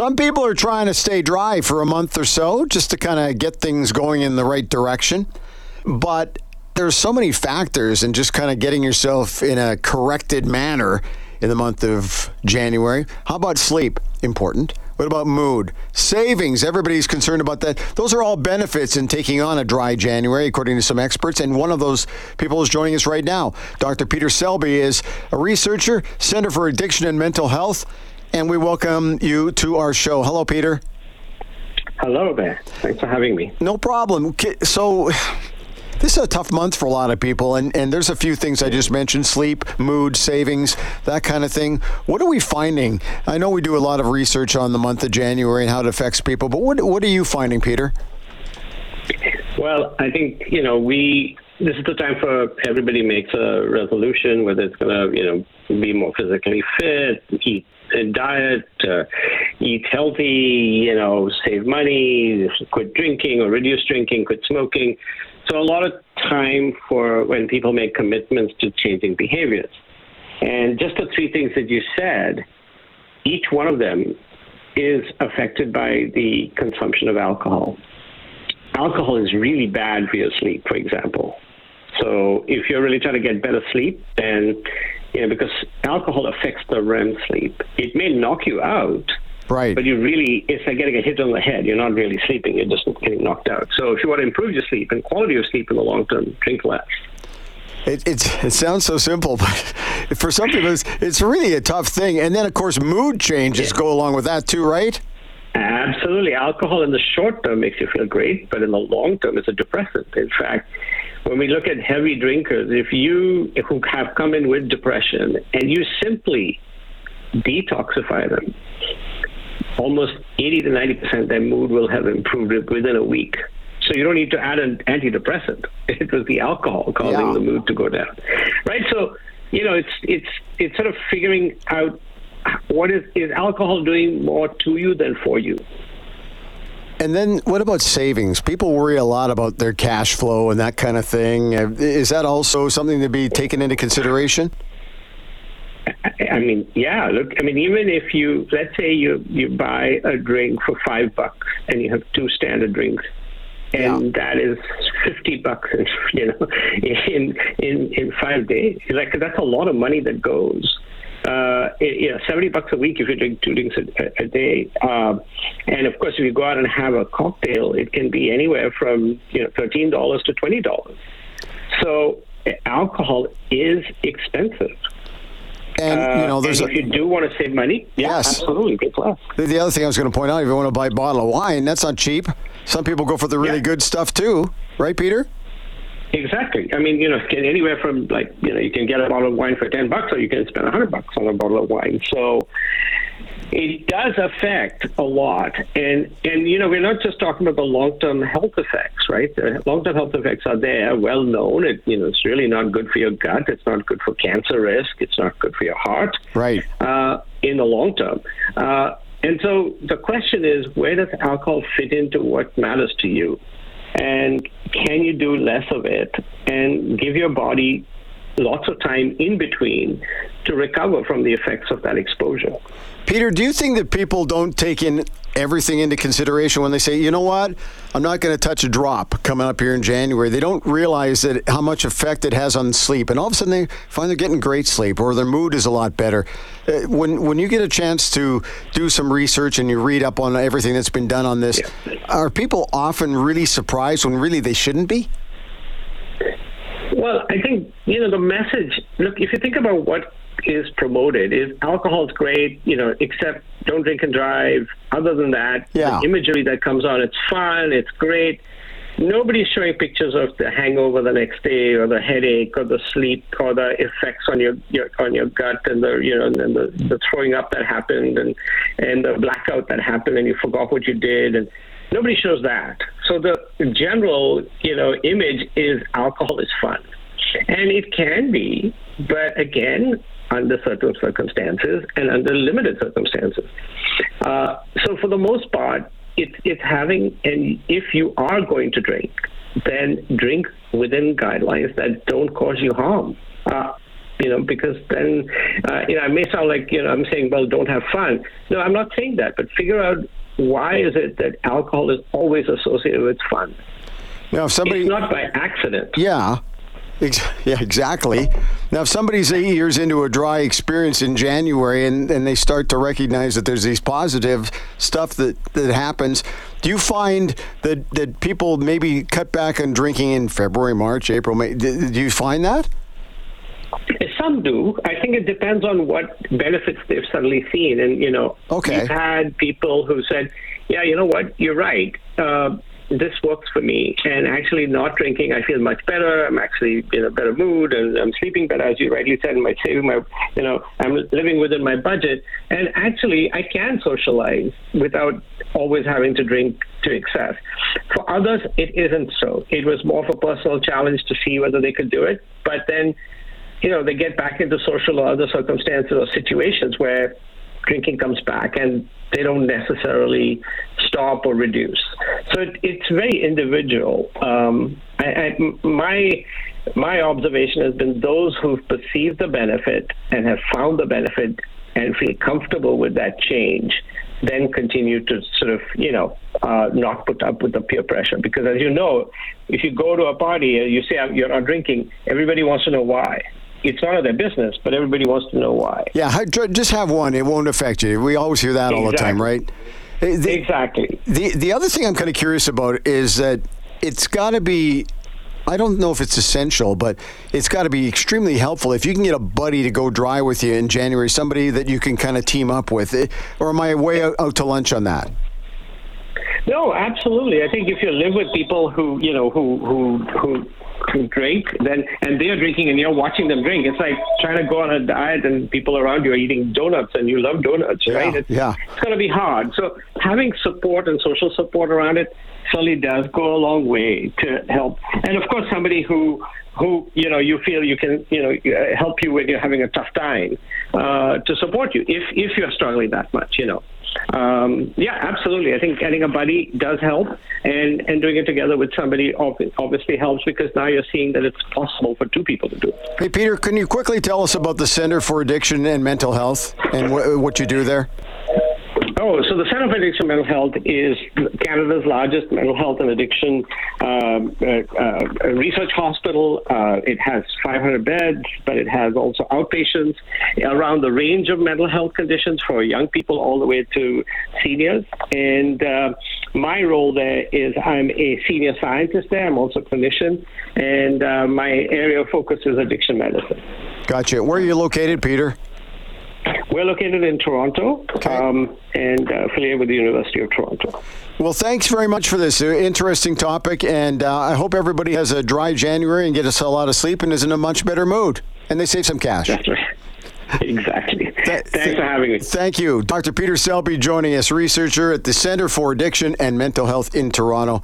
Some people are trying to stay dry for a month or so just to kind of get things going in the right direction. But there's so many factors and just kind of getting yourself in a corrected manner in the month of January. How about sleep? Important. What about mood? Savings. Everybody's concerned about that. Those are all benefits in taking on a dry January, according to some experts. And one of those people is joining us right now. Dr. Peter Selby is a researcher, Center for Addiction and Mental Health. And we welcome you to our show. Hello, Peter. Hello there. Thanks for having me. No problem. So, this is a tough month for a lot of people, and, and there's a few things I just mentioned sleep, mood, savings, that kind of thing. What are we finding? I know we do a lot of research on the month of January and how it affects people, but what, what are you finding, Peter? Well, I think, you know, we this is the time for everybody makes a resolution whether it's going to, you know, be more physically fit, eat diet, uh, eat healthy, you know, save money, quit drinking or reduce drinking, quit smoking. So a lot of time for when people make commitments to changing behaviors. And just the three things that you said, each one of them is affected by the consumption of alcohol. Alcohol is really bad for your sleep, for example. So if you're really trying to get better sleep, then you know because alcohol affects the REM sleep, it may knock you out, Right. but you really, it's like getting a hit on the head. You're not really sleeping, you're just getting knocked out. So if you want to improve your sleep and quality of sleep in the long term, drink less. It, it, it sounds so simple, but for some people, it's, it's really a tough thing. And then, of course, mood changes go along with that, too, right? Absolutely. Alcohol in the short term makes you feel great, but in the long term, it's a depressant. In fact, when we look at heavy drinkers, if you who have come in with depression and you simply detoxify them, almost 80 to 90 percent their mood will have improved within a week. So you don't need to add an antidepressant. It was the alcohol causing Yeah. the mood to go down, right? So you know, it's it's it's sort of figuring out what is is alcohol doing more to you than for you. And then, what about savings? People worry a lot about their cash flow and that kind of thing. Is that also something to be taken into consideration? I- mean, yeah. Look, I mean, even if you let's say you you buy a drink for five bucks and you have two standard drinks, and that is fifty bucks, in, you know, in in in five days. Like that's a lot of money that goes. Uh, you know, seventy bucks a week if you drink two drinks a, a day. Um, and of course, if you go out and have a cocktail, it can be anywhere from you know thirteen dollars to twenty dollars. So eh, alcohol is expensive. And you know, Uh, there's and a, if you do want to save money, yeah, Yes. absolutely, get less. the other thing I was going to point out. If you want to buy a bottle of wine, that's not cheap. Some people go for the really Yeah. good stuff too, right, Peter? Exactly. I mean, you know, can anywhere from like you know, you can get a bottle of wine for ten bucks, or you can spend a hundred bucks on a bottle of wine. So it does affect a lot, and and you know, we're not just talking about the long-term health effects, right? The long-term health effects are there, well known. It you know, it's really not good for your gut. It's not good for cancer risk. It's not good for your heart. Right. uh, in the long term. Uh, and so the question is, where does alcohol fit into what matters to you? And can you do less of it and give your body lots of time in between to recover from the effects of that exposure? Peter, do you think that people don't take in everything into consideration when they say, you know what, I'm not going to touch a drop coming up here in January? They don't realize that how much effect it has on sleep, and all of a sudden they find they're getting great sleep or their mood is a lot better. Uh, when when you get a chance to do some research and you read up on everything that's been done on this, are people often really surprised when really they shouldn't be? Well, I think you know the message. Look, if you think about what is promoted, is alcohol's great, you know, except don't drink and drive. Other than that, Yeah. the imagery that comes on, it's fun, it's great. Nobody's showing pictures of the hangover the next day, or the headache, or the sleep, or the effects on your, your on your gut, and the you know, and the, the throwing up that happened, and and the blackout that happened, and you forgot what you did, and nobody shows that. So the general, you know, image is alcohol is fun, and it can be, but again, under certain circumstances and under limited circumstances. Uh, so for the most part, it's it's having, and if you are going to drink, then drink within guidelines that don't cause you harm. Uh, You know, because then, uh, you know, I may sound like you know I'm saying, well, don't have fun. No, I'm not saying that, but figure out why is it that alcohol is always associated with fun. Now, if somebody, It's not by accident. yeah, ex- yeah, exactly. Now, if somebody's eight years into a dry experience in January and, and they start to recognize that there's these positive stuff that, that happens, do you find that, that people maybe cut back on drinking in February, March, April, May? Do, do you find that? Some do. I think it depends on what benefits they've suddenly seen. And, you know, Okay. we've had people who said, yeah, you know what, you're right. Uh, this works for me. And actually, not drinking, I feel much better. I'm actually in a better mood and I'm sleeping better, as you rightly said, my saving my, you know, I'm living within my budget. And actually, I can socialize without always having to drink to excess. For others, it isn't so. It was more of a personal challenge to see whether they could do it. But then, you know, they get back into social or other circumstances or situations where drinking comes back and they don't necessarily stop or reduce. So it, it's very individual. Um, I, I, my my observation has been those who've perceived the benefit and have found the benefit and feel comfortable with that change then continue to sort of, you know, uh, not put up with the peer pressure. Because as you know, if you go to a party and you say you're not drinking, everybody wants to know why. It's none of their business, but everybody wants to know why. Yeah, just have one. It won't affect you. We always hear that all the time, right? The, Exactly. the, the other thing I'm kind of curious about is that it's got to be. I don't know if it's essential, but it's got to be extremely helpful if you can get a buddy to go dry with you in January, somebody that you can kind of team up with. Eh, Or am I way out, out to lunch on that? No, absolutely. I think if you live with people who you know who who who who drink, then and they're drinking and you're watching them drink, it's like trying to go on a diet and people around you are eating donuts and you love donuts, right? It's, yeah. it's going to be hard. So having support and social support around it certainly does go a long way to help. And of course, somebody who who you know you feel you can you know help you when you're having a tough time uh, to support you if if you're struggling that much, you know. Um, yeah, absolutely. I think getting a buddy does help, and and doing it together with somebody obviously helps because now you're seeing that it's possible for two people to do it. Hey, Peter, can you quickly tell us about the Center for Addiction and Mental Health and wh- what you do there? Oh, so the Center for Addiction Mental Health is Canada's largest mental health and addiction um, uh, uh, research hospital. Uh, it has 500 beds, but it has also outpatients around the range of mental health conditions for young people all the way to seniors. And uh, my role there is I'm a senior scientist there. I'm also a clinician, and uh, my area of focus is addiction medicine. Gotcha. Where are you located, Peter? We're located in Toronto um, and uh, affiliated with the University of Toronto. Well, thanks very much for this uh, interesting topic, and uh, I hope everybody has a dry January and gets a lot of sleep and is in a much better mood, and they save some cash. That's right. Exactly. Th- Thanks for having me. Thank you. Dr. Peter Selby joining us, researcher at the Center for Addiction and Mental Health in Toronto.